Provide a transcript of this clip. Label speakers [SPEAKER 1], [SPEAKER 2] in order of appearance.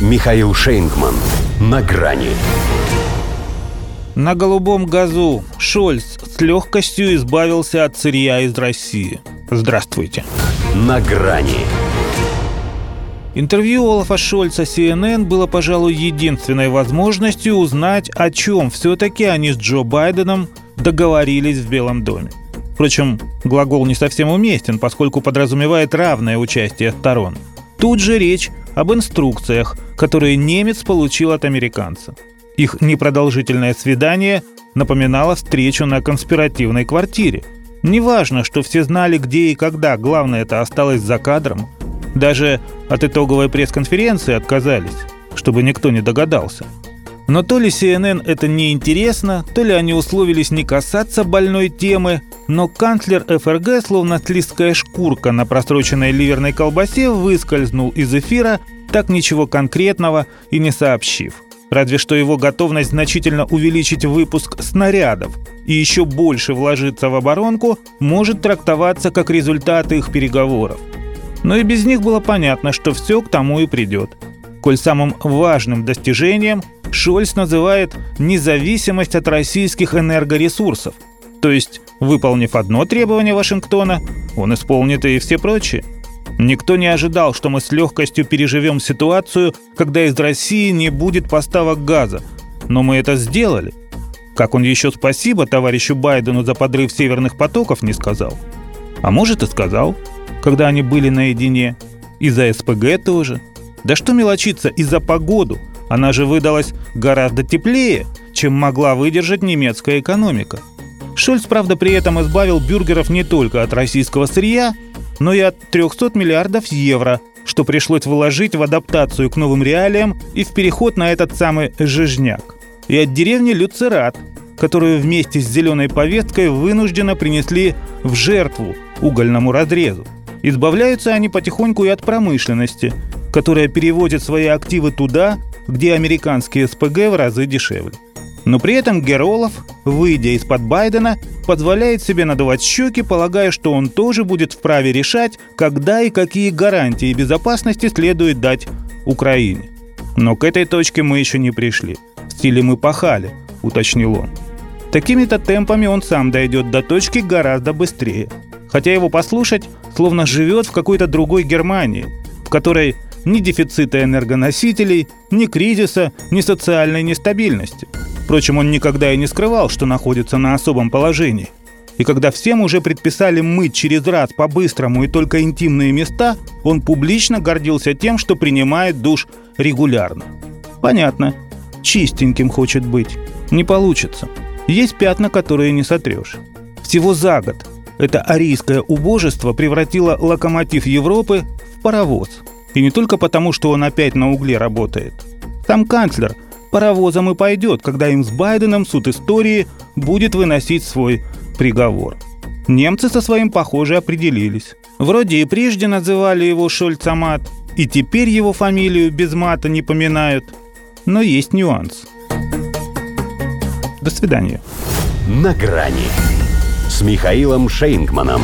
[SPEAKER 1] Михаил Шейнгман. На грани.
[SPEAKER 2] На голубом газу Шольц с легкостью избавился от сырья из России. Здравствуйте.
[SPEAKER 1] На грани.
[SPEAKER 2] Интервью Олафа Шольца CNN было, пожалуй, единственной возможностью узнать, о чем все-таки они с Джо Байденом договорились в Белом доме. Впрочем, глагол не совсем уместен, поскольку подразумевает равное участие сторон. Тут же речь об инструкциях, которые немец получил от американца. Их непродолжительное свидание напоминало встречу на конспиративной квартире. Неважно, что все знали, где и когда, главное это осталось за кадром. Даже от итоговой пресс-конференции отказались, чтобы никто не догадался. Но то ли CNN это не интересно, то ли они условились не касаться больной темы, но канцлер ФРГ, словно тлиская шкурка на просроченной ливерной колбасе, выскользнул из эфира, так ничего конкретного и не сообщив. Разве что его готовность значительно увеличить выпуск снарядов и еще больше вложиться в оборонку может трактоваться как результат их переговоров. Но и без них было понятно, что все к тому и придет. Коль самым важным достижением Шольц называет независимость от российских энергоресурсов. То есть, выполнив одно требование Вашингтона, он исполнит и все прочие. Никто не ожидал, что мы с легкостью переживем ситуацию, когда из России не будет поставок газа. Но мы это сделали. Как он еще спасибо товарищу Байдену за подрыв северных потоков не сказал. А может и сказал, когда они были наедине. И за СПГ тоже. Да что мелочиться и за погоду – она же выдалась гораздо теплее, чем могла выдержать немецкая экономика. Шольц, правда, при этом избавил бюргеров не только от российского сырья, но и от 300 миллиардов евро, что пришлось вложить в адаптацию к новым реалиям и в переход на этот самый «жижняк». И от деревни Люцерат, которую вместе с зеленой повесткой вынужденно принесли в жертву угольному разрезу. Избавляются они потихоньку и от промышленности, которая переводит свои активы туда, где американские СПГ в разы дешевле. Но при этом Геролов, выйдя из-под Байдена, позволяет себе надувать щеки, полагая, что он тоже будет вправе решать, когда и какие гарантии безопасности следует дать Украине. Но к этой точке мы еще не пришли. В стиле «мы пахали», уточнил он. Такими-то темпами он сам дойдет до точки гораздо быстрее. Хотя его послушать, словно живет в какой-то другой Германии, в которой ни дефицита энергоносителей, ни кризиса, ни социальной нестабильности. Впрочем, он никогда и не скрывал, что находится на особом положении. И когда всем уже предписали мыть через раз по-быстрому и только интимные места, он публично гордился тем, что принимает душ регулярно. Понятно. Чистеньким хочет быть. Не получится. Есть пятна, которые не сотрешь. Всего за год это арийское убожество превратило локомотив Европы в паровоз – и не только потому, что он опять на угле работает. Сам канцлер паровозом и пойдет, когда им с Байденом суд истории будет выносить свой приговор. Немцы со своим, похоже, определились. Вроде и прежде называли его Шольцамат, и теперь его фамилию без мата не поминают. Но есть нюанс. До свидания.
[SPEAKER 1] На грани с Михаилом Шейнгманом.